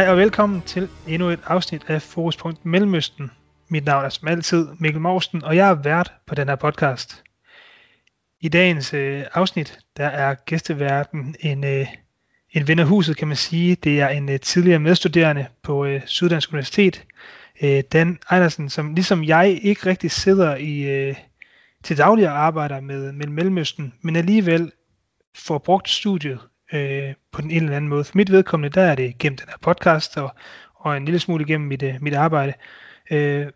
Hej og velkommen til endnu et afsnit af Fokuspunkt Mellemøsten. Mit navn er som altid Mikkel Morsten, og jeg er vært på den her podcast. I dagens øh, afsnit, der er gæsteverden en, øh, en ven af huset, kan man sige. Det er en øh, tidligere medstuderende på øh, Syddansk Universitet, øh, Dan Andersen, som ligesom jeg ikke rigtig sidder i øh, til daglig arbejder med, med Mellemøsten, men alligevel får brugt studiet øh, på den ene eller anden måde. For mit vedkommende, der er det gennem den her podcast og, og en lille smule gennem mit, øh, mit arbejde. Øh,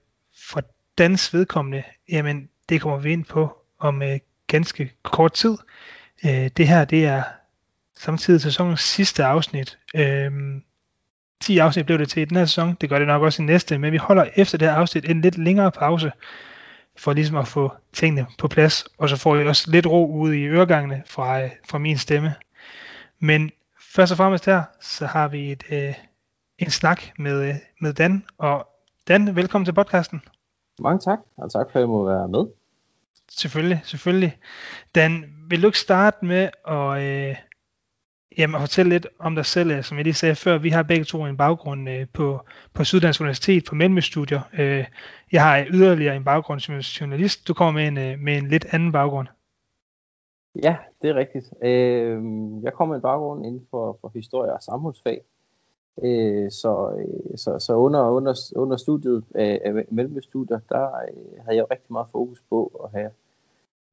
for dans vedkommende, jamen det kommer vi ind på om øh, ganske kort tid. Øh, det her, det er samtidig sæsonens sidste afsnit. Øh, 10 afsnit blev det til i den her sæson, det gør det nok også i næste, men vi holder efter det her afsnit en lidt længere pause, for ligesom at få tingene på plads, og så får jeg også lidt ro ude i øregangene fra, øh, fra min stemme. Men først og fremmest her, så har vi et, øh, en snak med, øh, med Dan, og Dan, velkommen til podcasten. Mange tak, og tak for at jeg må være med. Selvfølgelig, selvfølgelig. Dan, vil du ikke starte med at, øh, jamen, at fortælle lidt om dig selv? Som jeg lige sagde før, vi har begge to en baggrund øh, på, på Syddansk Universitet på Mellemøststudier. Øh, jeg har yderligere en baggrund som journalist. Du kommer med en, øh, med en lidt anden baggrund. Ja, det er rigtigt. Øh, jeg kommer med en baggrund inden for, for historie og samfundsfag. Øh, så, øh, så, så under, under, under studiet af, mellemstudier, der øh, havde jeg rigtig meget fokus på at have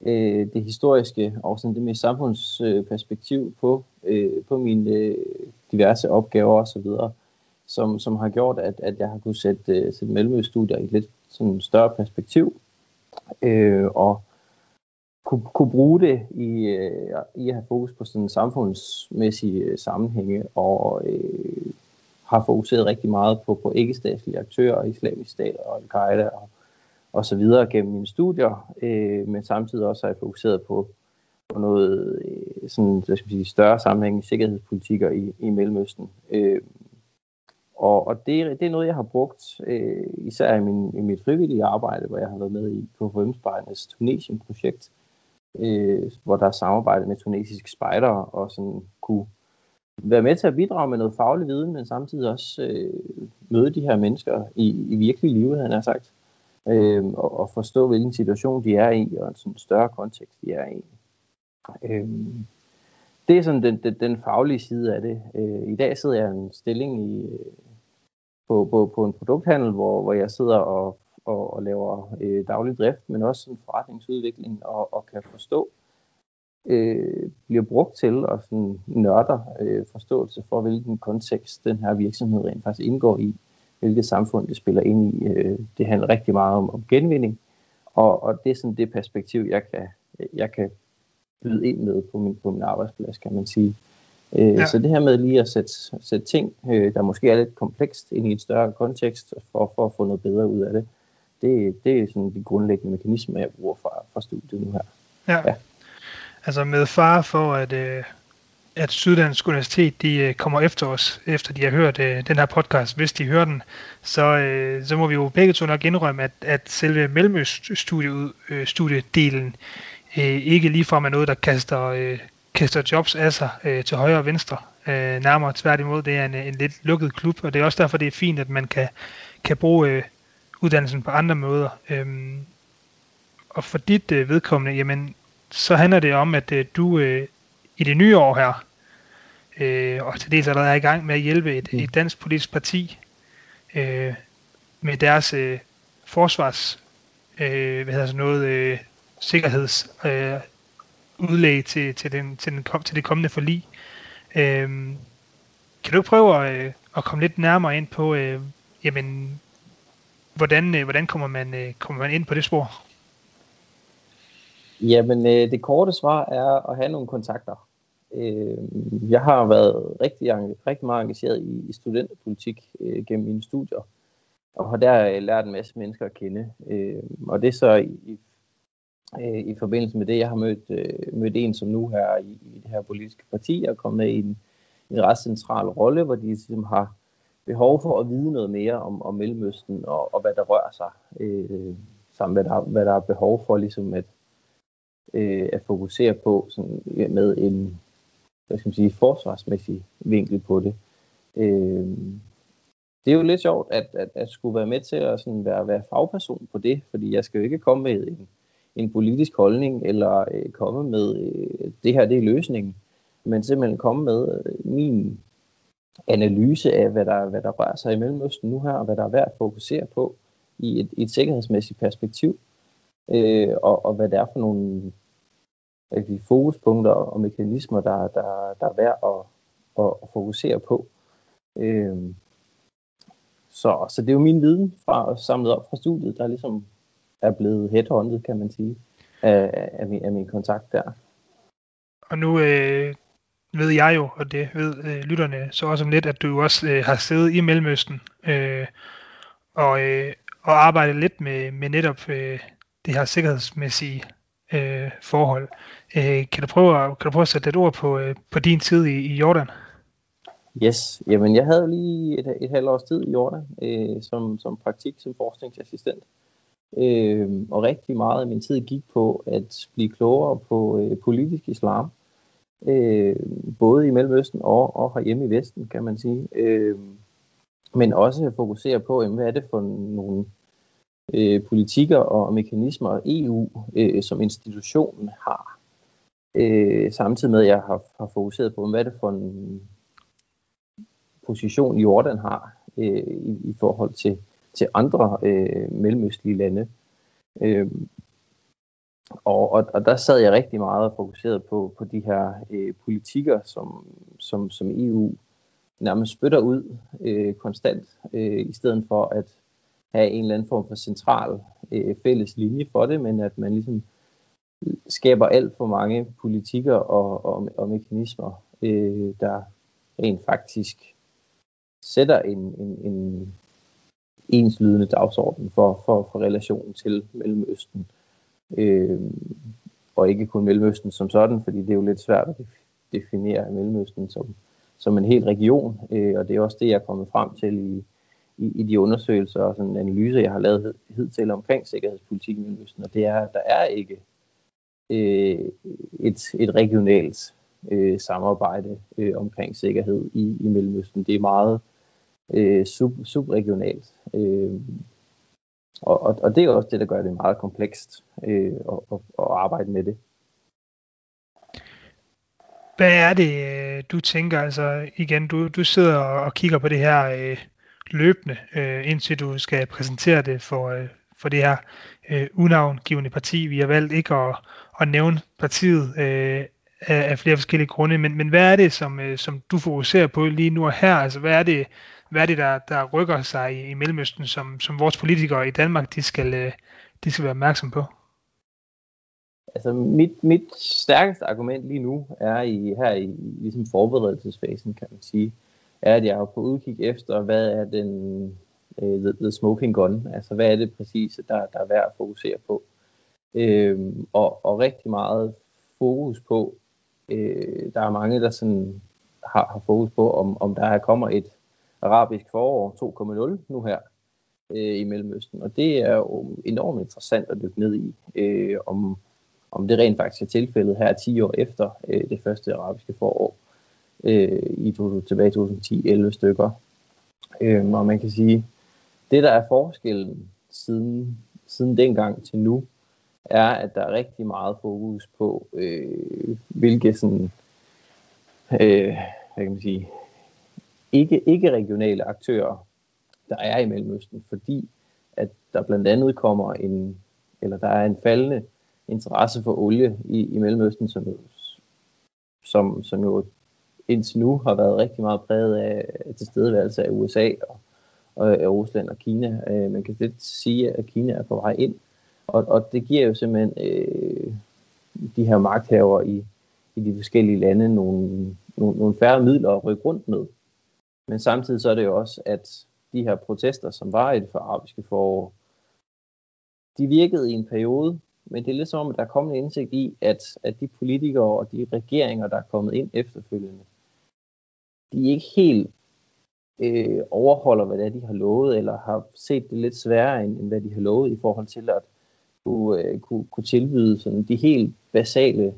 øh, det historiske og sådan det mere samfundsperspektiv på, øh, på mine øh, diverse opgaver osv., som, som har gjort, at, at jeg har kunnet sætte, øh, sætte mellemstudier i et lidt sådan større perspektiv. Øh, og kunne, kunne bruge det i, øh, i at have fokus på sådan samfundsmæssige øh, sammenhænge, og øh, har fokuseret rigtig meget på, på ikke-statslige aktører, islamisk stat og al-Qaida og, og så videre gennem mine studier, øh, men samtidig også har jeg fokuseret på, på noget øh, sådan, hvad skal man sige, større sammenhæng i sikkerhedspolitikker i, i Mellemøsten. Øh, og, og det, det er noget, jeg har brugt øh, især i, min, i mit frivillige arbejde, hvor jeg har været med i KFM-spejdernes Tunesien-projekt, øh, hvor der er samarbejde med tunesiske spejdere, og sådan kunne være med til at bidrage med noget faglig viden, men samtidig også øh, møde de her mennesker i, i virkelig livet, han har sagt, øh, og, og forstå, hvilken situation de er i, og en sådan større kontekst, de er i. Øh, det er sådan den, den, den faglige side af det. Øh, I dag sidder jeg i en stilling i, øh, på, på, på en produkthandel, hvor, hvor jeg sidder og og, og laver øh, daglig drift, men også sådan forretningsudvikling og, og kan forstå, øh, bliver brugt til og sådan nørder øh, forståelse for, hvilken kontekst den her virksomhed rent faktisk indgår i, hvilket samfund det spiller ind i. Øh, det handler rigtig meget om, om genvinding, og, og det er sådan det perspektiv, jeg kan, jeg kan byde ind med på min, på min arbejdsplads, kan man sige. Øh, ja. Så det her med lige at sætte, sætte ting, øh, der måske er lidt komplekst, ind i et større kontekst, for, for at få noget bedre ud af det, det, det er sådan de grundlæggende mekanismer, jeg bruger for, for studiet nu her. Ja. ja. Altså med far for, at, øh, at Syddansk Universitet de øh, kommer efter os, efter de har hørt øh, den her podcast, hvis de hører den, så, øh, så må vi jo begge to nok indrømme, at, at selve mellemøststudiedelen øh, ikke ligefrem er noget, der kaster, øh, kaster jobs af sig øh, til højre og venstre. Øh, nærmere tværtimod, det er en, en lidt lukket klub, og det er også derfor, det er fint, at man kan, kan bruge øh, uddannelsen på andre måder. Øhm, og for dit øh, vedkommende, jamen, så handler det om, at øh, du øh, i det nye år her, øh, og til dels allerede er i gang med at hjælpe et, mm. et dansk politisk parti øh, med deres øh, forsvars, øh, hvad hedder sådan noget, øh, sikkerheds øh, udlæg til, til, den, til, den, til det kommende forlig. Øh, kan du prøve at, øh, at komme lidt nærmere ind på, øh, jamen, hvordan, øh, hvordan kommer, man, øh, kommer man ind på det spor? Jamen, øh, det korte svar er at have nogle kontakter. Jeg har været rigtig, rigtig meget engageret i studenterpolitik gennem mine studier, og har der lært en masse mennesker at kende. Og det er så i, i forbindelse med det, jeg har mødt, mødt en som nu her i, i det her politiske parti, og kommet med i en, en ret central rolle, hvor de ligesom har behov for at vide noget mere om, om Mellemøsten og, og hvad der rører sig, øh, samt hvad der, hvad der er behov for ligesom at, øh, at fokusere på sådan, med en hvad skal man sige, forsvarsmæssig vinkel på det. Øh, det er jo lidt sjovt, at, at, at skulle være med til at sådan være, være fagperson på det, fordi jeg skal jo ikke komme med en, en politisk holdning, eller øh, komme med, øh, det her det er løsningen, men simpelthen komme med øh, min analyse af, hvad der, hvad der rører sig i Mellemøsten nu her, og hvad der er værd at fokusere på i et, i et sikkerhedsmæssigt perspektiv, øh, og, og hvad det er for nogle de fokuspunkter og mekanismer, der, der, der er værd at, at, at fokusere på. Øh, så, så det er jo min viden fra samlet op fra studiet, der ligesom er blevet headhunted, kan man sige, af, af, min, af min kontakt der. Og nu øh, ved jeg jo, og det ved øh, lytterne så også om lidt, at du også øh, har siddet i Mellemøsten øh, og, øh, og arbejdet lidt med, med netop øh, det her sikkerhedsmæssige øh, forhold. Øh, kan, du prøve, kan du prøve at sætte et ord på, øh, på din tid i, i Jordan? Yes, jamen jeg havde lige et, et halvt års tid i Jordan øh, som, som praktik som forskningsassistent. Øh, og rigtig meget af min tid gik på at blive klogere på øh, politisk islam. Øh, både i Mellemøsten og, og herhjemme i Vesten, kan man sige. Øh, men også fokusere på, jamen, hvad er det for nogle øh, politikker og mekanismer, EU øh, som institutionen har. Øh, samtidig med, at jeg har, har fokuseret på, hvad er det for en position Jordan har øh, i, i forhold til, til andre øh, mellemøstlige lande. Øh, og, og, og der sad jeg rigtig meget og fokuseret på, på de her øh, politikker, som, som, som EU nærmest spytter ud øh, konstant, øh, i stedet for at have en eller anden form for central øh, fælles linje for det, men at man ligesom skaber alt for mange politikker og, og, og mekanismer, øh, der rent faktisk sætter en, en, en enslydende dagsorden for, for, for relationen til Mellemøsten. Øh, og ikke kun Mellemøsten som sådan, fordi det er jo lidt svært at definere Mellemøsten som, som en hel region, øh, og det er også det, jeg er kommet frem til i, i, i de undersøgelser og sådan analyser, jeg har lavet hidtil omkring sikkerhedspolitik i Mellemøsten, og det er, at der er ikke øh, et, et regionalt øh, samarbejde øh, omkring sikkerhed i, i Mellemøsten. Det er meget øh, sub, subregionalt. Øh, og, og, og det er også det, der gør det meget komplekst øh, at, at, at arbejde med det. Hvad er det, øh, du tænker, altså igen, du, du sidder og kigger på det her øh, løbende, øh, indtil du skal præsentere det for, øh, for det her øh, unavngivende parti. Vi har valgt ikke at, at nævne partiet øh, af, af flere forskellige grunde, men, men hvad er det, som, øh, som du fokuserer på lige nu og her? Altså hvad er det, hvad er det der, der rykker sig i, i Mellemøsten, som, som vores politikere i Danmark, de skal, øh, de skal være opmærksom på? Altså mit, mit stærkeste argument lige nu er i her i ligesom forberedelsesfasen, kan man sige, er, at jeg er på udkig efter, hvad er den uh, the, the smoking gun, altså hvad er det præcis, der, der er værd at fokusere på. Øhm, og, og rigtig meget fokus på, øh, der er mange, der sådan har, har fokus på, om, om der kommer et arabisk forår 2.0 nu her øh, i Mellemøsten. Og det er jo enormt interessant at dykke ned i, øh, om, om det rent faktisk er tilfældet her 10 år efter øh, det første arabiske forår øh, i to, tilbage i 2010-11 stykker. Øh, og man kan sige, det der er forskellen siden, siden dengang til nu, er, at der er rigtig meget fokus på, øh, hvilke sådan, øh, hvad kan man sige, ikke, ikke regionale aktører, der er i Mellemøsten, fordi at der blandt andet kommer en, eller der er en faldende interesse for olie i, i Mellemøsten, som, som, som jo indtil nu har været rigtig meget præget af tilstedeværelse af USA og, og og Rusland og Kina. Øh, man kan lidt sige, at Kina er på vej ind, og, og det giver jo simpelthen øh, de her magthaver i, i de forskellige lande nogle, nogle, nogle færre midler at rykke rundt med. Men samtidig så er det jo også, at de her protester, som var i det for arabiske forår, de virkede i en periode, men det er lidt som om, at der er kommet en indsigt i, at, at de politikere og de regeringer, der er kommet ind efterfølgende, de ikke helt øh, overholder, hvad det er, de har lovet, eller har set det lidt sværere, end, end hvad de har lovet i forhold til at kunne, øh, kunne, kunne tilbyde sådan de helt basale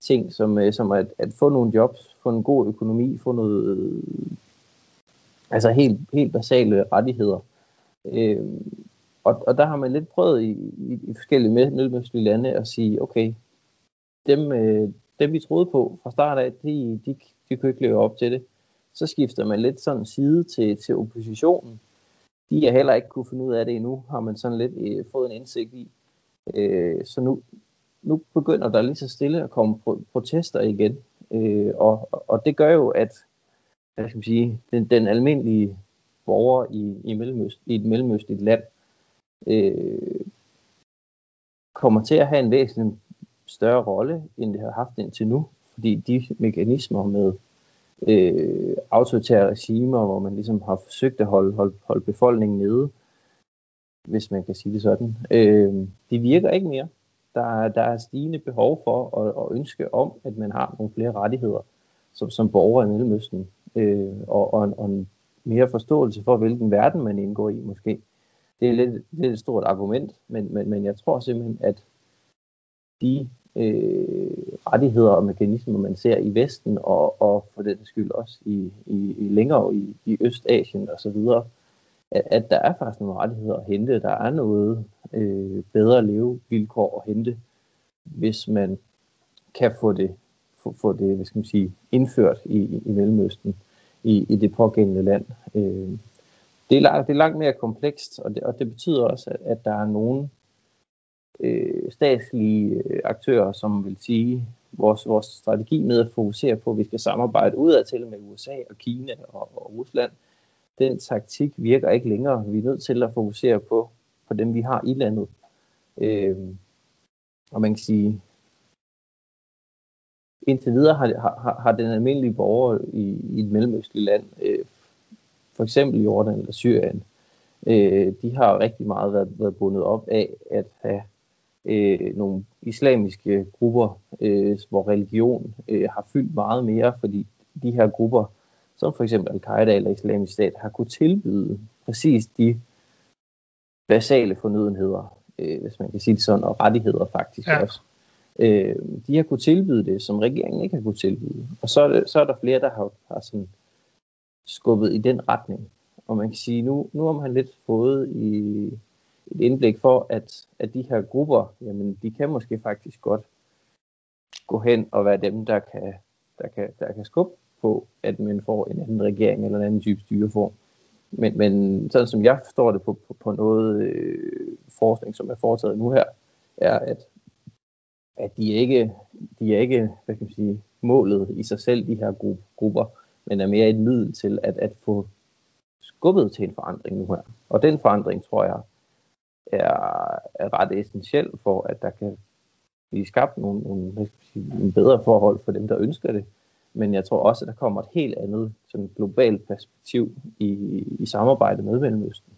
ting, som, øh, som at, at få nogle jobs, få en god økonomi, få noget øh, Altså helt, helt basale rettigheder. Øh, og, og der har man lidt prøvet i, i, i forskellige mellemøstlige lande at sige, okay, dem, øh, dem vi troede på fra start af, de, de, de kunne ikke leve op til det. Så skifter man lidt sådan side til, til oppositionen. De har heller ikke kunne finde ud af det endnu, har man sådan lidt øh, fået en indsigt i. Øh, så nu, nu begynder der lige så stille at komme protester igen. Øh, og, og det gør jo, at hvad skal man sige, den, den almindelige borger i, i, Mellemøst, i et mellemøstligt land øh, kommer til at have en væsentlig større rolle, end det har haft indtil nu. Fordi de mekanismer med øh, autoritære regimer, hvor man ligesom har forsøgt at holde, holde, holde befolkningen nede, hvis man kan sige det sådan, øh, det virker ikke mere. Der, der er stigende behov for og, og ønske om, at man har nogle flere rettigheder som, som borger i Mellemøsten, øh, og, og, og en mere forståelse for, hvilken verden man indgår i måske. Det er lidt, det er et stort argument, men, men, men jeg tror simpelthen, at de øh, rettigheder og mekanismer, man ser i Vesten, og, og for den skyld også i, i, i længere i, i Østasien osv., at, at der er faktisk nogle rettigheder at hente. Der er noget øh, bedre levevilkår at hente, hvis man kan få det, få, få det hvad skal man sige, indført i, i Mellemøsten, i, i det pågældende land. Øh, det, er det er langt mere komplekst, og det, og det betyder også, at, at der er nogen øh, statslige øh, aktører, som vil sige, vores, vores strategi med at fokusere på, at vi skal samarbejde udadtil med USA og Kina og, og Rusland, den taktik virker ikke længere. Vi er nødt til at fokusere på, på dem, vi har i landet. Øh, og man kan sige, indtil videre har, har, har den almindelige borger i, i et mellemøstligt land, øh, for eksempel i Jordan eller Syrien, øh, de har rigtig meget været, været bundet op af at have øh, nogle islamiske grupper, øh, hvor religion øh, har fyldt meget mere, fordi de her grupper, som for eksempel Al-Qaida eller Islamisk Stat, har kunne tilbyde præcis de basale fornødenheder, øh, hvis man kan sige det sådan, og rettigheder faktisk ja. også. Øh, de har kunne tilbyde det, som regeringen ikke har kunne tilbyde. Og så er, det, så er der flere, der har, har sådan skubbet i den retning. Og man kan sige, nu, nu har man lidt fået i et indblik for, at, at de her grupper, jamen de kan måske faktisk godt gå hen og være dem, der kan, der kan, der kan skubbe på, at man får en anden regering eller en anden type styreform. Men, men sådan som jeg forstår det på, på, på noget øh, forskning, som er foretaget nu her, er, at, at de, ikke, de er ikke hvad kan man sige, målet i sig selv, de her grupper, men er mere et middel til at, at få skubbet til en forandring nu her. Og den forandring, tror jeg, er, er ret essentiel for, at der kan blive skabt nogle, nogle, hvad skal sige, nogle bedre forhold for dem, der ønsker det. Men jeg tror også, at der kommer et helt andet sådan globalt perspektiv i, i samarbejdet med Mellemøsten.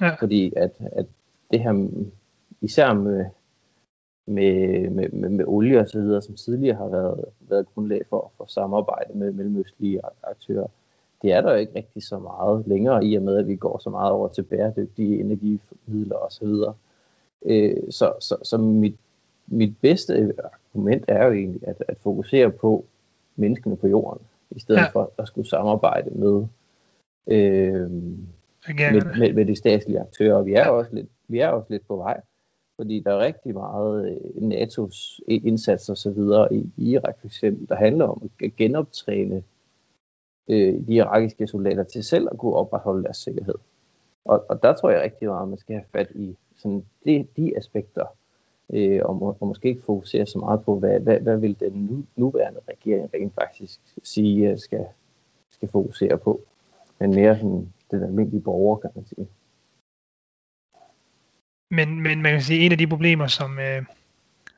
Ja. Fordi at, at det her, især med, med, med, med, med olie og så videre, som tidligere har været, været grundlag for, for samarbejde med mellemøstlige aktører, det er der jo ikke rigtig så meget længere, i og med at vi går så meget over til bæredygtige energimidler osv. Øh, så, så, så mit, mit bedste argument er jo egentlig at, at fokusere på menneskene på jorden, i stedet ja. for at skulle samarbejde med, øh, med, med, med de statslige aktører. Vi er, ja. også lidt, vi er også lidt på vej, fordi der er rigtig meget øh, NATO's indsats og så videre i Irak for eksempel, der handler om at genoptræne øh, de irakiske soldater til selv at kunne opretholde deres sikkerhed. Og, og der tror jeg rigtig meget, at man skal have fat i sådan de, de aspekter, øh, og, og måske ikke fokusere så meget på, hvad, hvad, hvad vil den nu, nuværende regering rent faktisk sige, øh, skal, skal fokusere på, men mere sådan den almindelige borger, kan man sige. Men, men man kan sige, en af de problemer, som, øh,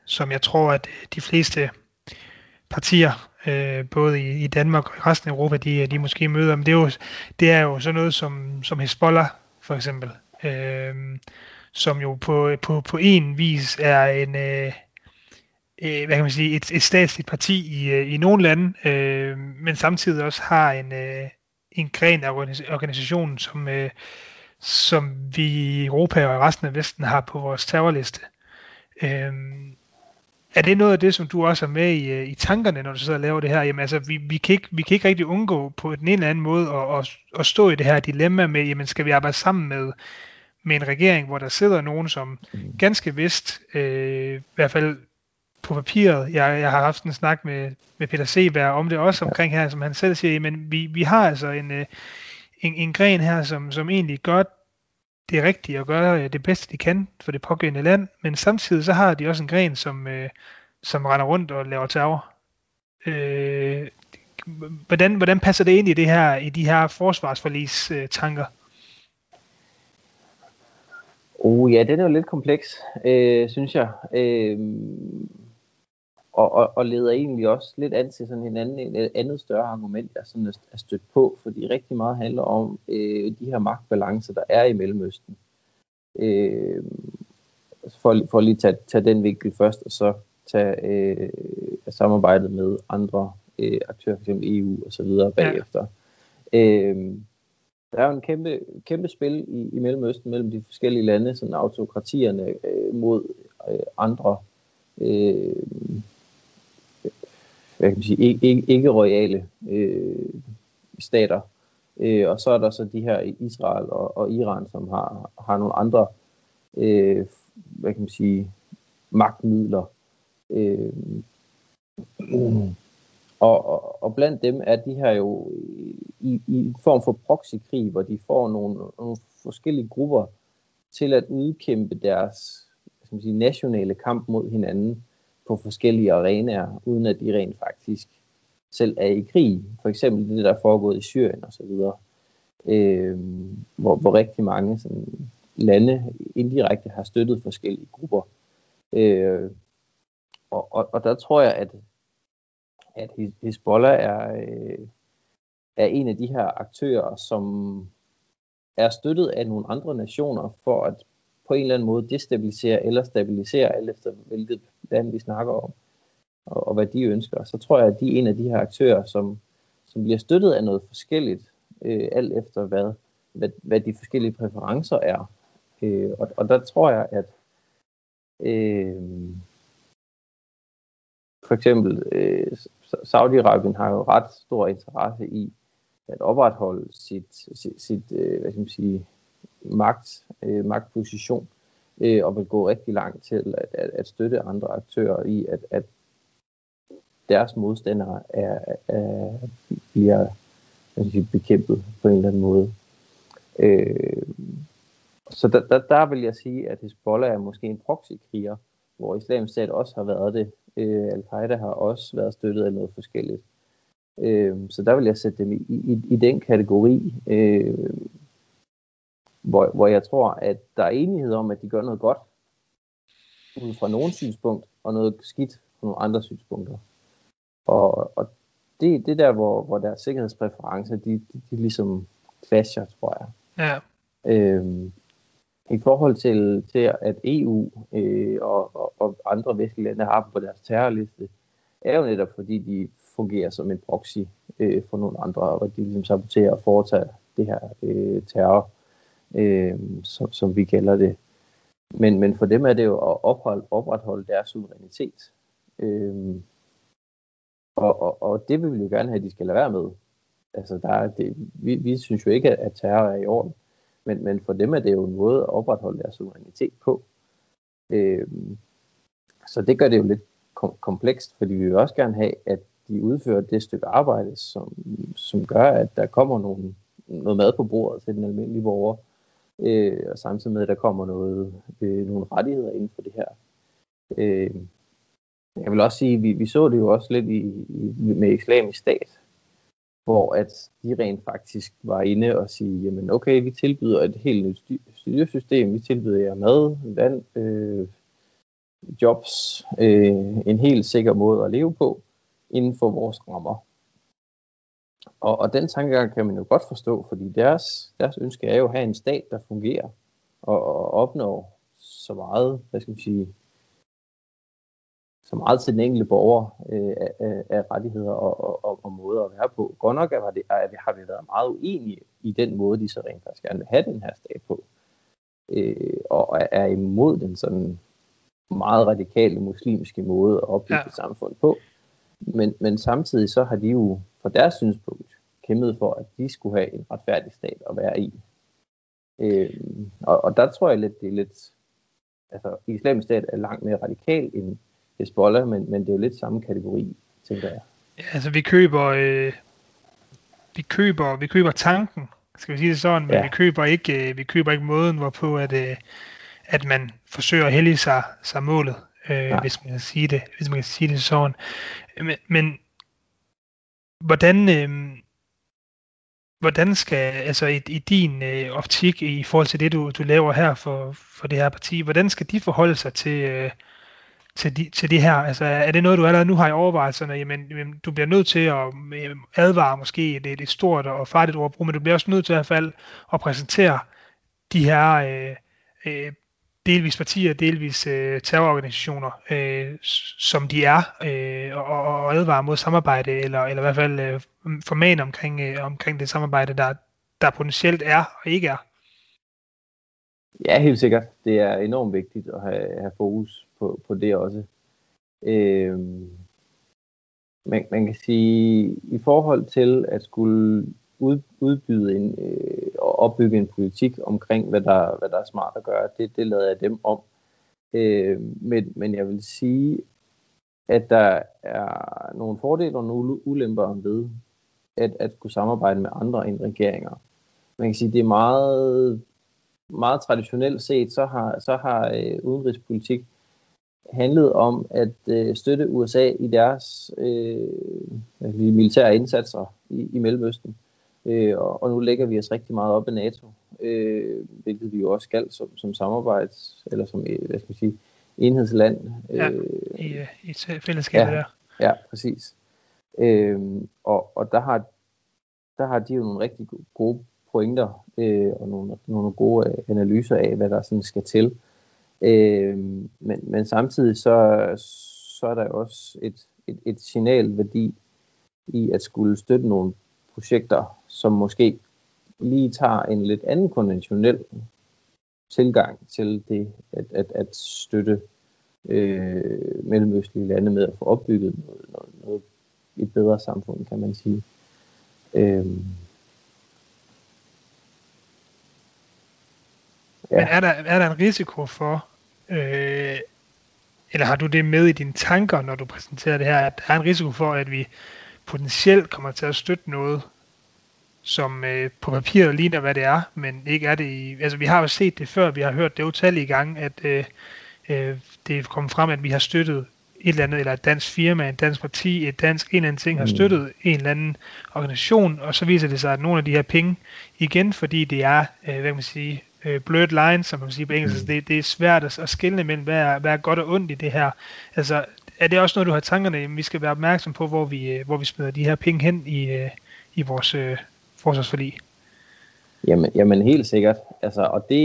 som jeg tror, at de fleste partier, øh, både i, i Danmark og i resten af Europa, de, de måske møder. Men det er jo, det er jo sådan noget som, som Hezbollah, for eksempel, øh, som jo på, på, på en vis er en, øh, øh, hvad kan man sige, et, et statsligt parti i, øh, i nogle lande, øh, men samtidig også har en, øh, en gren af organisationen, som, øh, som vi i Europa og resten af Vesten har på vores terrorliste. Øh, er det noget af det, som du også er med i, i tankerne, når du så laver det her? Jamen altså, vi, vi, kan ikke, vi kan ikke rigtig undgå på en eller anden måde at, at, at stå i det her dilemma med, jamen skal vi arbejde sammen med, med en regering, hvor der sidder nogen, som ganske vist, øh, i hvert fald på papiret, jeg, jeg har haft en snak med, med Peter Seberg om det også omkring her, som han selv siger, men vi, vi har altså en, øh, en, en gren her, som, som egentlig gør det rigtige at gøre øh, det bedste, de kan for det pågældende land, men samtidig så har de også en gren, som, øh, som render rundt og laver terror. Øh, hvordan, hvordan passer det ind i det her i de her forsvarsforlis øh, tanker? Oh ja, den er jo lidt kompleks, øh, synes jeg. Øh, og, og, og leder egentlig også lidt an til sådan en anden, et andet større argument, jeg sådan er stødt på, fordi rigtig meget handler om øh, de her magtbalancer, der er i Mellemøsten. Øh, for, for lige at tage, tage den vinkel først, og så tage øh, samarbejdet med andre øh, aktører, f.eks. EU og så videre bagefter. Ja. Øh, der er jo en kæmpe, kæmpe spil i, i Mellemøsten mellem de forskellige lande, sådan autokratierne øh, mod øh, andre øh, hvad kan man sige, ikke, ikke royale øh, stater. Øh, og så er der så de her Israel og, og Iran, som har, har nogle andre øh, hvad kan man sige, magtmidler. Øh, og, og, og blandt dem er de her jo i, i en form for proxykrig, hvor de får nogle, nogle forskellige grupper til at udkæmpe deres hvad skal man sige, nationale kamp mod hinanden på forskellige arenaer, uden at de rent faktisk selv er i krig. For eksempel det, der er foregået i Syrien osv., øh, hvor, hvor rigtig mange sådan, lande indirekte har støttet forskellige grupper. Øh, og, og, og der tror jeg, at, at Hezbollah er, øh, er en af de her aktører, som er støttet af nogle andre nationer for at på en eller anden måde destabilisere eller stabilisere, alt efter hvilket land vi snakker om, og, og hvad de ønsker. Så tror jeg, at de er en af de her aktører, som, som bliver støttet af noget forskelligt, øh, alt efter hvad, hvad, hvad de forskellige præferencer er. Øh, og, og der tror jeg, at øh, for eksempel øh, Saudi-Arabien har jo ret stor interesse i at opretholde sit, sit, sit øh, hvad skal man sige, magt, øh, magtposition, øh, og vil gå rigtig langt til at, at, at støtte andre aktører i, at, at deres modstandere er, er, bliver sige, bekæmpet på en eller anden måde. Øh, så der, der, der vil jeg sige, at Hezbollah er måske en proxykriger, hvor islamisk stat også har været det. Øh, Al-Qaida har også været støttet af noget forskelligt. Øh, så der vil jeg sætte dem i, i, i den kategori. Øh, hvor, hvor jeg tror, at der er enighed om, at de gør noget godt ud fra nogle synspunkt, og noget skidt fra nogle andre synspunkter. Og, og det, det der, hvor, hvor deres sikkerhedspræferencer, de, de, de ligesom clasher, tror jeg. Ja. Øhm, I forhold til, til at EU øh, og, og, og andre vestlige lande har dem på deres terrorliste, er jo netop fordi, de fungerer som en proxy øh, for nogle andre, og de ligesom saboterer og foretager det her øh, terror øh, som, som vi kalder det. Men, men for dem er det jo at opholde, opretholde deres suverænitet. Øh, og, og, og det vil vi jo gerne have, at de skal lade være med. Altså, der er det, vi, vi synes jo ikke, at terror er i orden. Men, men for dem er det jo en måde at opretholde deres suverænitet på. Øh, så det gør det jo lidt kom- komplekst, fordi vi vil også gerne have, at de udfører det stykke arbejde, som, som gør, at der kommer nogle, noget mad på bordet til den almindelige borger, øh, og samtidig med, at der kommer noget, øh, nogle rettigheder inden for det her. Øh, jeg vil også sige, at vi, vi så det jo også lidt i, i, med islamisk stat, hvor at de rent faktisk var inde og sige, jamen okay, vi tilbyder et helt nyt styresystem, vi tilbyder jer mad, vand, øh, jobs, øh, en helt sikker måde at leve på inden for vores rammer. Og, og den tankegang kan man jo godt forstå, fordi deres, deres ønske er jo at have en stat, der fungerer og, og opnår så meget, hvad skal man sige, så meget til den enkelte borger øh, af, af rettigheder og, og, og måder at være på. Godt nok er det, er, har vi været meget uenige i den måde, de så rent faktisk gerne vil have den her stat på. Øh, og er imod den sådan meget radikale muslimske måde at opbygge ja. samfund på. Men, men samtidig så har de jo fra deres synspunkt kæmpet for, at de skulle have en retfærdig stat at være i. Øh, og, og der tror jeg lidt, det er lidt, altså islamisk stat er langt mere radikal end Hezbollah, men, men det er jo lidt samme kategori, tænker jeg. Ja, altså vi køber, øh, vi køber, vi køber tanken, skal vi sige det sådan, men ja. vi køber ikke, øh, vi køber ikke måden, hvorpå at, øh, at man forsøger at hellige sig, sig målet, øh, hvis man kan sige det, hvis man kan sige det sådan. Men, men hvordan, øh, hvordan skal, altså i, i din øh, optik i forhold til det, du, du laver her for, for det her parti, hvordan skal de forholde sig til, øh, til, de, til det her? Altså er det noget, du allerede nu har i overvejelserne? Jamen, jamen du bliver nødt til at øh, advare måske, det er et stort og farligt ordbrug, men du bliver også nødt til i hvert fald at præsentere de her øh, øh, delvis partier, delvis øh, terrororganisationer, øh, som de er, øh, og, og advare mod samarbejde, eller, eller i hvert fald øh, formaner omkring, øh, omkring det samarbejde, der, der potentielt er og ikke er. Ja, helt sikkert. Det er enormt vigtigt at have, have fokus på, på det også. Øh, man, man kan sige, i forhold til at skulle ud, udbyde en, øh, og opbygge en politik omkring, hvad der, hvad der er smart at gøre, det, det lader jeg dem om. Øh, men, men jeg vil sige, at der er nogle fordele og nogle ulemper ved at, at kunne samarbejde med andre end regeringer. Man kan sige, det er meget, meget traditionelt set, så har, så har øh, udenrigspolitik handlet om at øh, støtte USA i deres øh, militære indsatser i, i Mellemøsten. Øh, og, og nu lægger vi os rigtig meget op i NATO, øh, hvilket vi jo også skal som, som samarbejds, eller som, øh, hvad skal man sige, enhedsland. Ja, øh, i, øh, i et fællesskab ja, der. Ja, præcis. Øh, og, og der har, der har de jo nogle rigtig gode pointer øh, og nogle, nogle gode analyser af, hvad der sådan skal til. Øh, men, men samtidig så, så er der også et, et, et signalværdi i at skulle støtte nogle projekter, som måske lige tager en lidt anden konventionel tilgang til det at, at, at støtte øh, mellemøstlige lande med at få opbygget noget, noget, noget, et bedre samfund, kan man sige. Øhm. Ja. Men er der, er der en risiko for, øh, eller har du det med i dine tanker, når du præsenterer det her, at der er en risiko for, at vi potentielt kommer til at støtte noget, som øh, på papiret ligner, hvad det er, men ikke er det i... Altså, vi har jo set det før, vi har hørt det utallige gange, at øh, øh, det er kommet frem, at vi har støttet et eller andet, eller et dansk firma, et dansk parti, et dansk en eller anden ting, har mm. støttet en eller anden organisation, og så viser det sig, at nogle af de her penge, igen fordi det er, øh, hvad kan man sige, øh, blurred lines, som man siger på engelsk, mm. det, det er svært at, at skille mellem, hvad er, hvad er godt og ondt i det her. Altså, er det også noget, du har tankerne, at vi skal være opmærksom på, hvor vi, øh, hvor vi smider de her penge hen i, øh, i vores øh, forsvarsforlig? Jamen, jamen helt sikkert. Altså, og det,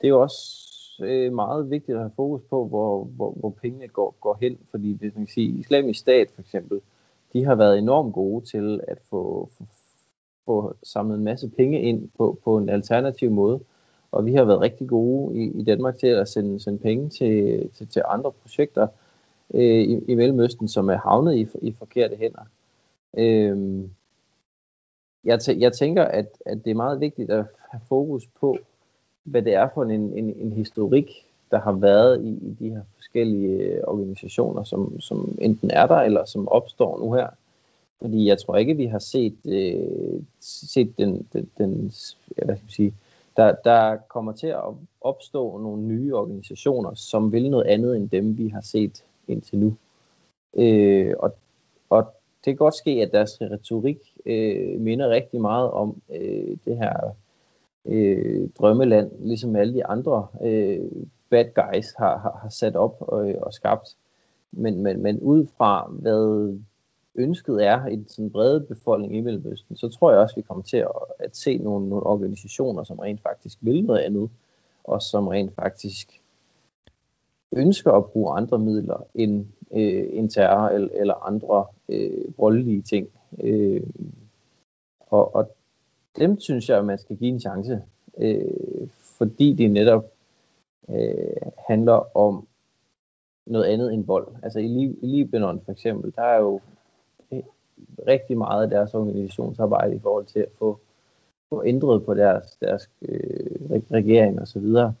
det er jo også øh, meget vigtigt at have fokus på, hvor, hvor, hvor pengene går, går hen. Fordi hvis man kan sige, islamisk stat for eksempel, de har været enormt gode til at få, få, få samlet en masse penge ind på, på en alternativ måde. Og vi har været rigtig gode i, i Danmark til at sende, sende penge til, til, til andre projekter øh, i, i Mellemøsten, som er havnet i, i forkerte hænder. Øh, jeg, tæ- jeg tænker, at, at det er meget vigtigt at have fokus på, hvad det er for en, en, en historik, der har været i, i de her forskellige øh, organisationer, som, som enten er der, eller som opstår nu her. Fordi jeg tror ikke, vi har set, øh, set den, den, den hvad skal jeg sige, der, der kommer til at opstå nogle nye organisationer, som vil noget andet end dem, vi har set indtil nu. Øh, og, og det kan godt ske, at deres retorik øh, minder rigtig meget om øh, det her øh, drømmeland, ligesom alle de andre øh, bad guys har, har, har sat op og, og skabt. Men, men, men ud fra hvad ønsket er i den sådan brede befolkning i Mellemøsten, så tror jeg også, vi kommer til at, at se nogle, nogle organisationer, som rent faktisk vil noget andet, og som rent faktisk ønsker at bruge andre midler end, øh, end terror eller, eller andre øh, voldelige ting. Øh, og, og dem synes jeg, at man skal give en chance, øh, fordi det netop øh, handler om noget andet end vold. Altså i, i Libanon for eksempel, der er jo øh, rigtig meget af deres organisationsarbejde i forhold til at få, få ændret på deres, deres øh, regering og så videre.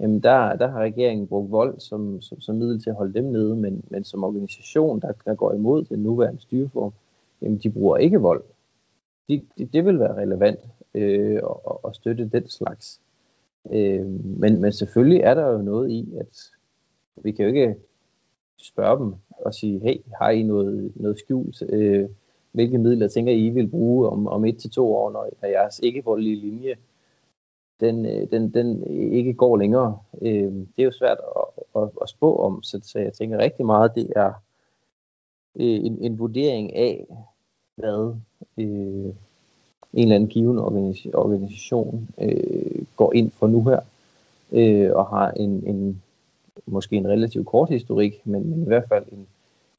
Jamen der, der har regeringen brugt vold som, som, som middel til at holde dem nede, men, men som organisation, der, der går imod den nuværende styreform, jamen de bruger ikke vold. De, de, det vil være relevant øh, at, at støtte den slags. Øh, men, men selvfølgelig er der jo noget i, at vi kan jo ikke spørge dem og sige, hey, har I noget, noget skjult? Øh, hvilke midler tænker I vil bruge om, om et til to år, når jeres ikke-voldelige linje den, øh, den, den ikke går længere. Øh, det er jo svært at, at, at spå om, så, så jeg tænker rigtig meget, det er øh, en, en vurdering af, hvad øh, en eller anden given organisation øh, går ind for nu her, øh, og har en, en måske en relativt kort historik, men, men i hvert fald en,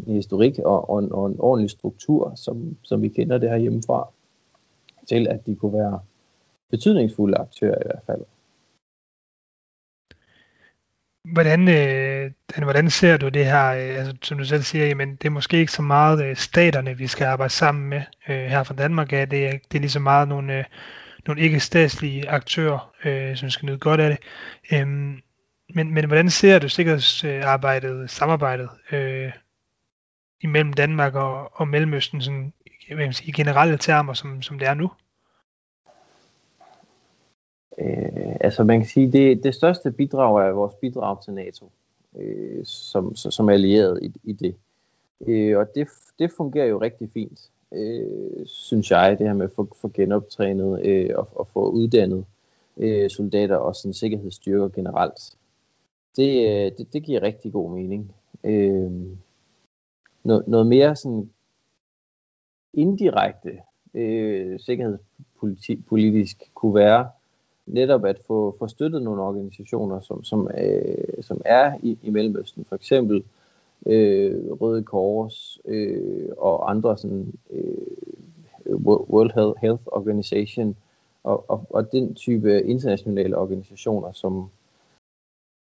en historik og, og, en, og en ordentlig struktur, som, som vi kender det her hjemmefra, til at de kunne være betydningsfulde aktører i hvert fald. Hvordan, øh, hvordan ser du det her, øh, altså, som du selv siger, jamen, det er måske ikke så meget øh, staterne, vi skal arbejde sammen med øh, her fra Danmark, er det, det er lige så meget nogle, øh, nogle ikke-statslige aktører, øh, som skal nyde godt af det. Øhm, men, men hvordan ser du sikkerhedsarbejdet, samarbejdet øh, imellem Danmark og, og Mellemøsten sådan, jeg vil sige, i generelle termer, som, som det er nu? Øh, altså man kan sige, det, det største bidrag er vores bidrag til NATO, øh, som, som allieret i, i det. Øh, og det, det fungerer jo rigtig fint, øh, synes jeg, det her med at få, få genoptrænet øh, og, og få uddannet øh, soldater og sådan sikkerhedsstyrker generelt. Det, øh, det, det giver rigtig god mening. Øh, noget, noget mere sådan indirekte øh, sikkerhedspolitisk kunne være netop at få, få støttet nogle organisationer, som, som, øh, som er i, i Mellemøsten, for eksempel øh, Røde Kors øh, og andre sådan, øh, World Health, Health Organization og, og, og den type internationale organisationer, som,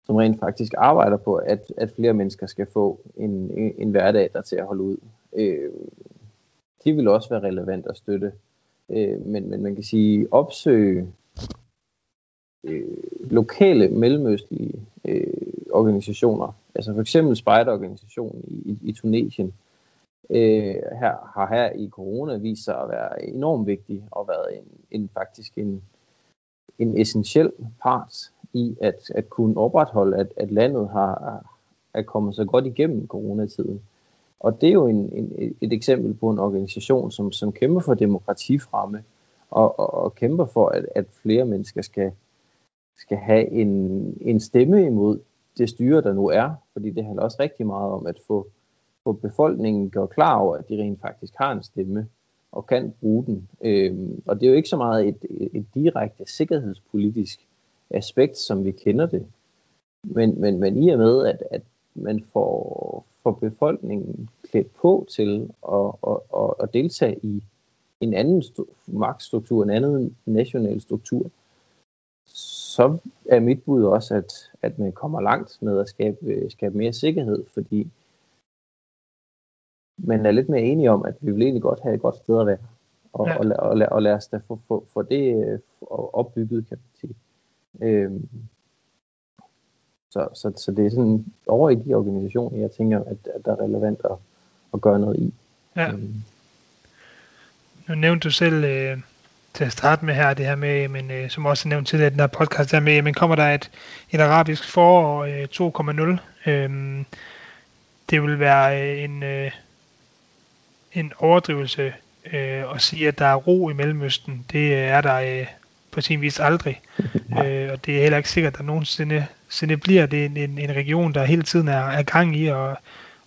som rent faktisk arbejder på, at, at flere mennesker skal få en, en, en hverdag, der til at holde ud. Øh, de vil også være relevant at støtte. Øh, men, men man kan sige, opsøge lokale mellemøstlige øh, organisationer, altså for eksempel spejderorganisationen i, i, i Tunesien, øh, her, har her i corona vist sig at være enormt vigtig og været en, en faktisk en, en essentiel part i at, at kunne opretholde, at, at landet har er kommet så godt igennem coronatiden. Og det er jo en, en, et eksempel på en organisation, som, som kæmper for demokratifremme og, og, og kæmper for, at, at flere mennesker skal, skal have en, en stemme imod det styre, der nu er. Fordi det handler også rigtig meget om at få, få befolkningen gjort klar over, at de rent faktisk har en stemme og kan bruge den. Øhm, og det er jo ikke så meget et, et direkte sikkerhedspolitisk aspekt, som vi kender det. Men, men, men i og med, at, at man får, får befolkningen klædt på til at, at, at, at deltage i en anden magtstruktur, en anden national struktur, så er mit bud også, at, at man kommer langt med at skabe, skabe mere sikkerhed, fordi man er lidt mere enige om, at vi vil egentlig godt have et godt sted at være. Og, ja. og, og, og, og lad os da få, få, få det øh, opbygget, kan man sige. Øhm, så, så, så det er sådan over i de organisationer, jeg tænker, at, at der er relevant at, at gøre noget i. Ja. Øhm. Nu nævnte du selv øh, til at starte med her, det her med, men, øh, som også nævnt til den her podcast, der med, men kommer der et, et arabisk forår øh, 2.0, øh, det vil være øh, en, øh, en overdrivelse øh, at sige, at der er ro i Mellemøsten. Det er der øh, på sin vis aldrig. øh, og det er heller ikke sikkert, at der nogensinde sinde bliver det en, en, en region, der hele tiden er, er gang i, og,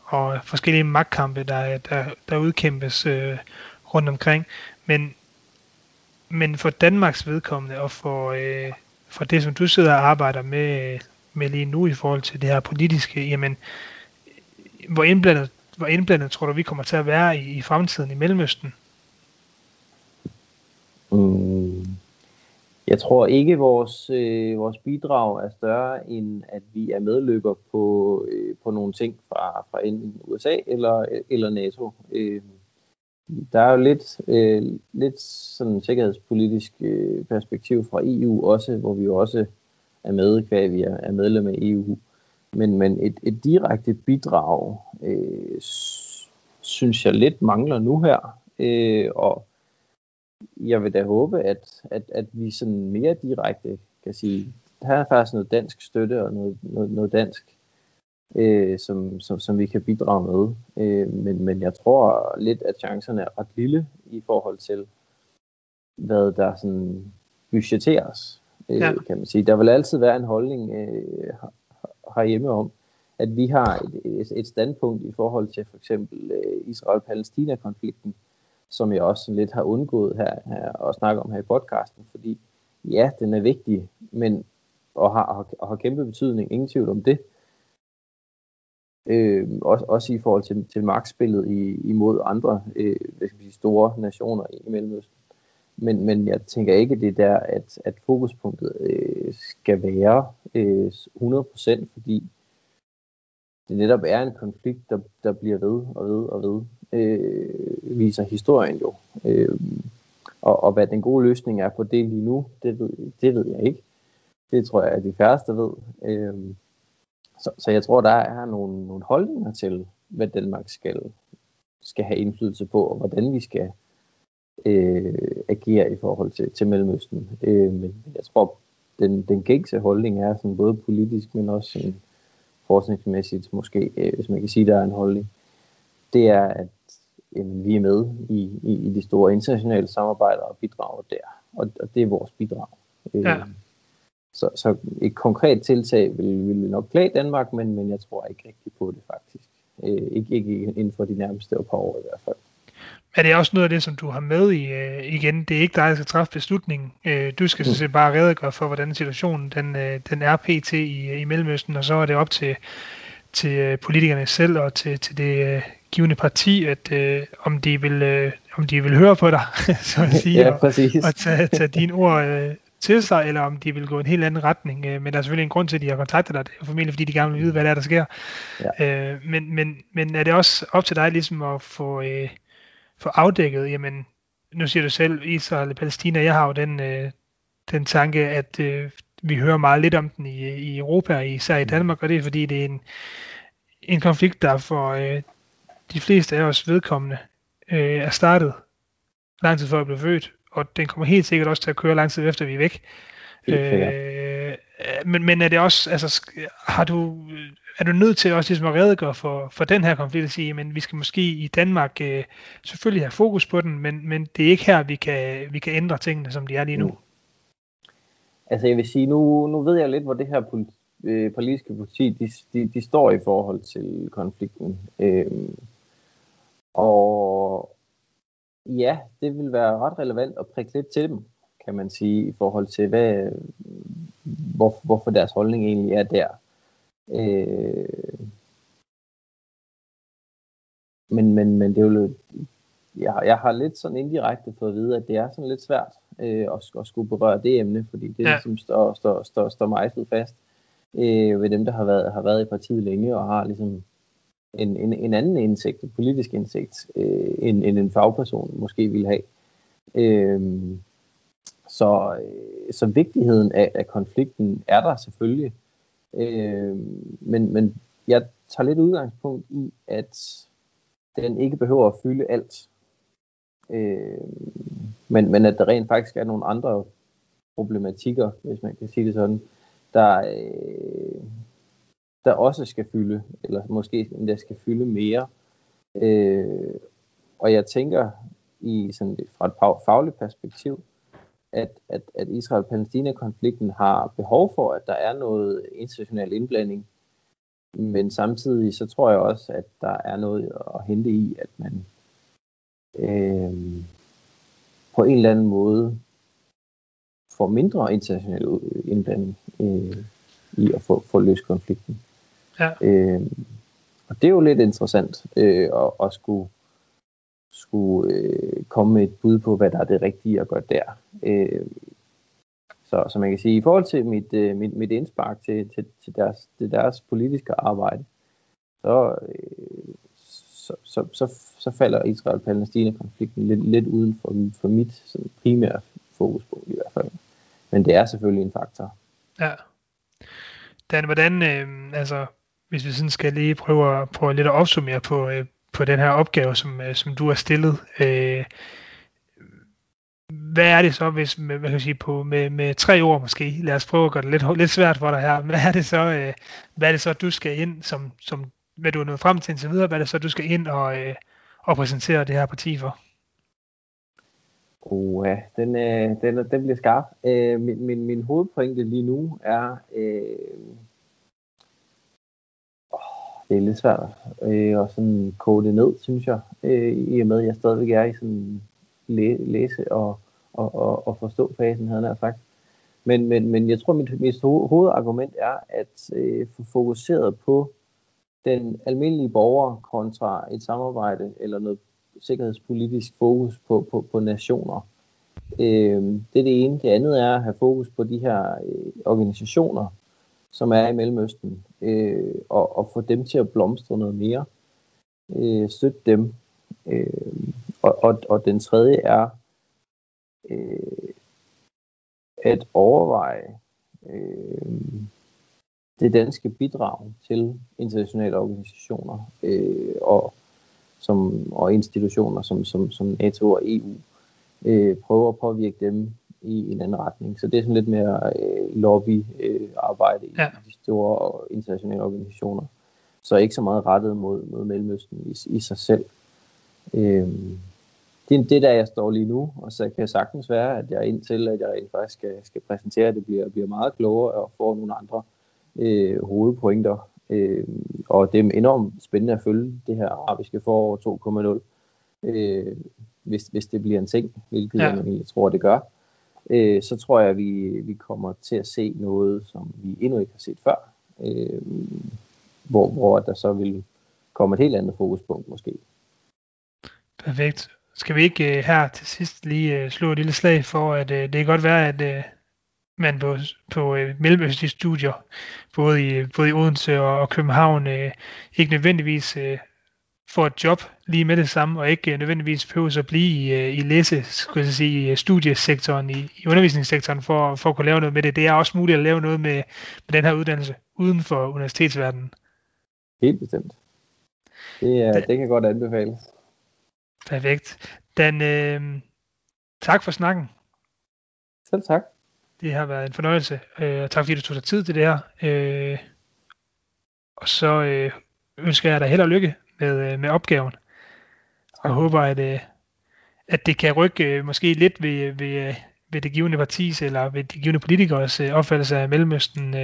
og forskellige magtkampe, der, der, der udkæmpes øh, rundt omkring. Men, men for Danmarks vedkommende, og for, øh, for det, som du sidder og arbejder med, med lige nu i forhold til det her politiske, jamen, hvor indblandet, hvor indblandet tror du, vi kommer til at være i, i fremtiden i Mellemøsten? Mm Jeg tror ikke, vores, øh, vores bidrag er større, end at vi er medløber på, øh, på nogle ting fra, fra enten USA eller, eller NATO. Øh, der er jo lidt, øh, lidt sådan sikkerhedspolitisk øh, perspektiv fra EU også, hvor vi jo også er med, hvad vi er, er medlem af EU. Men, men et, et direkte bidrag, øh, synes jeg lidt mangler nu her. Øh, og jeg vil da håbe, at, at, at vi sådan mere direkte kan sige, her er faktisk noget dansk støtte og noget, noget, noget dansk, øh, som, som, som vi kan bidrage med. Øh, men, men jeg tror lidt, at chancerne er ret lille i forhold til, hvad der sådan budgetteres, øh, ja. kan man sige. Der vil altid være en holdning øh, herhjemme om, at vi har et, et, et standpunkt i forhold til for eksempel øh, Israel-Palæstina-konflikten, som jeg også lidt har undgået her, her og snakke om her i podcasten, fordi ja, den er vigtig, men og har, og har kæmpe betydning, ingen tvivl om det. Øh, også, også i forhold til, til magtspillet i, imod andre øh, hvad skal sige, store nationer i Mellemøsten. Men, men jeg tænker ikke, det der, at, at fokuspunktet øh, skal være øh, 100%, fordi det netop er en konflikt, der, der bliver ved og ved og ved, øh, viser historien jo. Øh, og, og hvad den gode løsning er på det lige nu, det ved, det ved jeg ikke. Det tror jeg, at de færreste ved. Øh, så, så jeg tror, der er nogle, nogle holdninger til, hvad Danmark skal, skal have indflydelse på, og hvordan vi skal øh, agere i forhold til, til Mellemøsten. Øh, men jeg tror, den, den gængse holdning er sådan både politisk, men også sådan forskningsmæssigt måske, øh, hvis man kan sige, der er en holdning, det er, at jamen, vi er med i, i, i de store internationale samarbejder og bidrager der. Og, og det er vores bidrag. Øh, ja. Så, så et konkret tiltag vil, vil nok plage Danmark, men, men jeg tror ikke rigtig på det faktisk. Øh, ikke, ikke inden for de nærmeste par år i hvert fald. Er det også noget af det, som du har med i øh, igen? Det er ikke dig, der skal træffe beslutningen. Øh, du skal mm. så bare redegøre for, hvordan situationen den, øh, den er pt. I, i Mellemøsten, og så er det op til, til øh, politikerne selv og til, til det øh, givende parti, at øh, om, de vil, øh, om de vil høre på dig, så at sige, ja, og, og tage, tage dine ord øh, til sig, eller om de vil gå en helt anden retning. Øh, men der er selvfølgelig en grund til, at de har kontaktet dig. Det er formentlig, fordi de gerne vil vide, hvad der er, der sker. Ja. Øh, men, men, men er det også op til dig ligesom at få... Øh, få afdækket, jamen, nu siger du selv Israel og Palæstina, jeg har jo den, øh, den tanke, at øh, vi hører meget lidt om den i, i Europa, især i mm. Danmark, og det er fordi, det er en, en konflikt, der for øh, de fleste af os vedkommende øh, er startet lang tid før jeg blev født, og den kommer helt sikkert også til at køre lang tid efter vi er væk. Øh, men, men er det også, altså, har du, er du nødt til også ligesom at redegøre for, for den her konflikt og sige, men vi skal måske i Danmark øh, selvfølgelig have fokus på den, men, men det er ikke her, vi kan, vi kan ændre tingene, som de er lige nu. Mm. Altså jeg vil sige, nu, nu ved jeg lidt, hvor det her politi, øh, politiske politi, de, de, de står i forhold til konflikten. Øhm, og ja, det vil være ret relevant at prikke lidt til dem, kan man sige, i forhold til, hvad, hvor, hvorfor deres holdning egentlig er der. Øh, men, men, men det er jo jeg, jeg har lidt sådan indirekte fået at vide, at det er sådan lidt svært øh, at, at skulle berøre det emne, fordi det ja. ligesom står, står, står, står mejslet fast øh, ved dem, der har været, har været i partiet længe og har ligesom en, en, en anden indsigt, en politisk indsigt, øh, end, end en fagperson måske ville have. Øhm, øh, så, så vigtigheden af, af konflikten er der selvfølgelig. Øh, men, men jeg tager lidt udgangspunkt i, at den ikke behøver at fylde alt. Øh, men, men at der rent faktisk er nogle andre problematikker, hvis man kan sige det sådan, der, øh, der også skal fylde, eller måske endda skal fylde mere. Øh, og jeg tænker i sådan fra et fagligt perspektiv, at, at, at Israel-Palæstina-konflikten har behov for, at der er noget international indblanding. Men samtidig så tror jeg også, at der er noget at hente i, at man øh, på en eller anden måde får mindre international indblanding øh, i at få, få løst konflikten. Ja. Øh, og det er jo lidt interessant øh, at, at skulle skulle øh, komme med et bud på, hvad der er det rigtige at gøre der. Øh, så, så man kan sige, i forhold til mit, øh, mit, mit indspark til, til, til, deres, til deres politiske arbejde, så, øh, så, så, så, så falder Israel-Palæstina-konflikten lidt, lidt uden for, for mit sådan, primære fokuspunkt i hvert fald. Men det er selvfølgelig en faktor. Ja. Dan, hvordan, øh, altså, hvis vi sådan skal lige prøve at, prøve lidt at opsummere på, øh, på den her opgave, som, øh, som du har stillet, øh, hvad er det så, hvis med, hvad kan jeg sige, på, med, med tre ord måske, lad os prøve at gøre det lidt, lidt svært for dig her, hvad er det så, øh, hvad er det så, du skal ind, som, som hvad du er nået frem til indtil videre, hvad er det så, du skal ind og, øh, og præsentere det her parti for? Oh, ja, den, øh, den, den bliver skarp. Øh, min, min, min hovedpointe lige nu er, øh, det er lidt svært øh, at sådan kode det ned, synes jeg, øh, i og med, at jeg stadigvæk er i sådan læ- læse og, og, og, og forstå fasen, havde jeg sagt. Men, men, men jeg tror, mit, mit hovedargument er at øh, få fokuseret på den almindelige borger kontra et samarbejde eller noget sikkerhedspolitisk fokus på, på, på nationer. Øh, det er det ene. Det andet er at have fokus på de her øh, organisationer, som er i Mellemøsten, øh, og, og få dem til at blomstre noget mere. Øh, støtte dem. Øh, og, og, og den tredje er øh, at overveje øh, det danske bidrag til internationale organisationer øh, og, som, og institutioner som, som, som NATO og EU. Øh, prøve at påvirke dem i en anden retning. Så det er sådan lidt mere øh, lobbyarbejde øh, ja. i de store internationale organisationer. Så ikke så meget rettet mod, mod Mellemøsten i, i sig selv. Øh, det er det, der jeg står lige nu, og så kan jeg sagtens være, at jeg indtil, at jeg rent faktisk skal, skal præsentere det, bliver, bliver meget klogere og får nogle andre øh, hovedpointer. Øh, og det er enormt spændende at følge det her arabiske forår 2.0, øh, hvis, hvis det bliver en ting, hvilket ja. jeg, jeg tror, det gør. Øh, så tror jeg, at vi, vi kommer til at se noget, som vi endnu ikke har set før, øh, hvor, hvor der så vil komme et helt andet fokuspunkt måske. Perfekt. Skal vi ikke uh, her til sidst lige uh, slå et lille slag for, at uh, det kan godt være, at uh, man på, på uh, mellemøstlige studier, både i, både i Odense og, og København, uh, ikke nødvendigvis uh, får et job lige med det samme, og ikke uh, nødvendigvis behøver at blive i, uh, i læse, skulle jeg sige, i studiesektoren, i, i undervisningssektoren, for, for at kunne lave noget med det. Det er også muligt at lave noget med, med den her uddannelse uden for universitetsverdenen. Helt bestemt. Det, er, det, det kan godt anbefales. Perfekt. Dan, øh, tak for snakken. Selv tak. Det har været en fornøjelse, øh, og tak fordi du tog dig tid til det her. Øh, og så øh, ønsker jeg dig held og lykke med, øh, med opgaven. Og jeg håber, at, øh, at det kan rykke øh, måske lidt ved, ved, ved det givende partis eller ved de givende politikers opfattelse af Mellemøsten,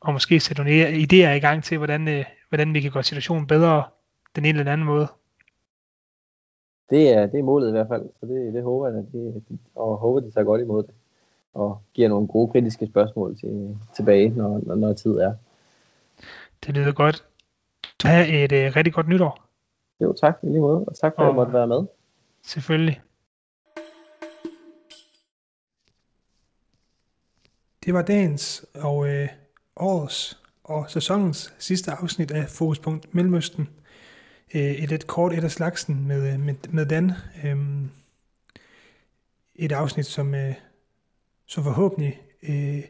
og måske sætte nogle idéer i gang til, hvordan, hvordan vi kan gøre situationen bedre den ene eller anden måde det er, det er målet i hvert fald, så det, det håber jeg, at de, og håber, de tager godt imod det, og giver nogle gode kritiske spørgsmål til, tilbage, når, når, når tid er. Det lyder godt. Har et uh, rigtig godt nytår. Jo, tak i lige måde, og tak for, og, at jeg måtte være med. Selvfølgelig. Det var dagens og øh, årets og sæsonens sidste afsnit af Fokuspunkt Mellemøsten øh, et lidt kort et af slagsen med, øh, med, med Dan. Øh, et afsnit, som, øh, som forhåbentlig øh,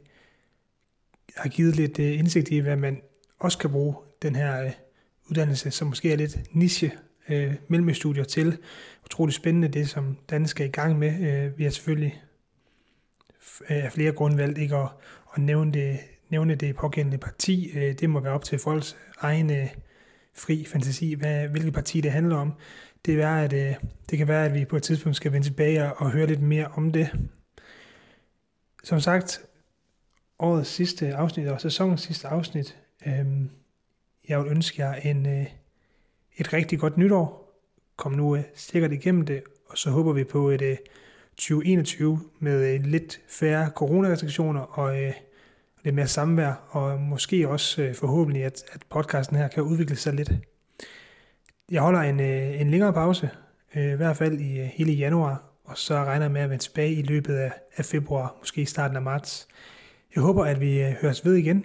har givet lidt øh, indsigt i, hvad man også kan bruge den her øh, uddannelse, som måske er lidt niche øh, mellemstudier til. Utrolig spændende det, som Dan skal i gang med. Øh, vi har selvfølgelig øh, af flere grunde valgt ikke at, at nævne, det, nævne det pågældende parti. Øh, det må være op til folks egne fri fantasi, hvad, hvilket parti det handler om. Det, er, at, øh, det kan være, at vi på et tidspunkt skal vende tilbage og, og høre lidt mere om det. Som sagt, årets sidste afsnit og sæsonens sidste afsnit. Øh, jeg vil ønske jer en, øh, et rigtig godt nytår. Kom nu øh, sikkert igennem det, og så håber vi på et øh, 2021 med øh, lidt færre coronarestriktioner og øh, lidt mere samvær, og måske også øh, forhåbentlig, at, at podcasten her kan udvikle sig lidt. Jeg holder en, øh, en længere pause, øh, i hvert fald i øh, hele januar, og så regner jeg med at vende tilbage i løbet af, af februar, måske i starten af marts. Jeg håber, at vi øh, høres ved igen.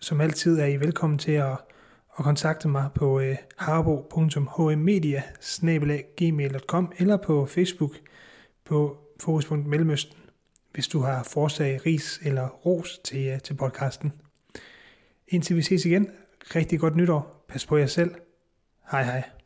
Som altid er I velkommen til at, og kontakte mig på øh, harbo.hmmedia eller på Facebook på Fokuspunkt Mellemøsten, hvis du har forslag, ris eller ros til, øh, til podcasten. Indtil vi ses igen, rigtig godt nytår. Pas på jer selv. Hej hej.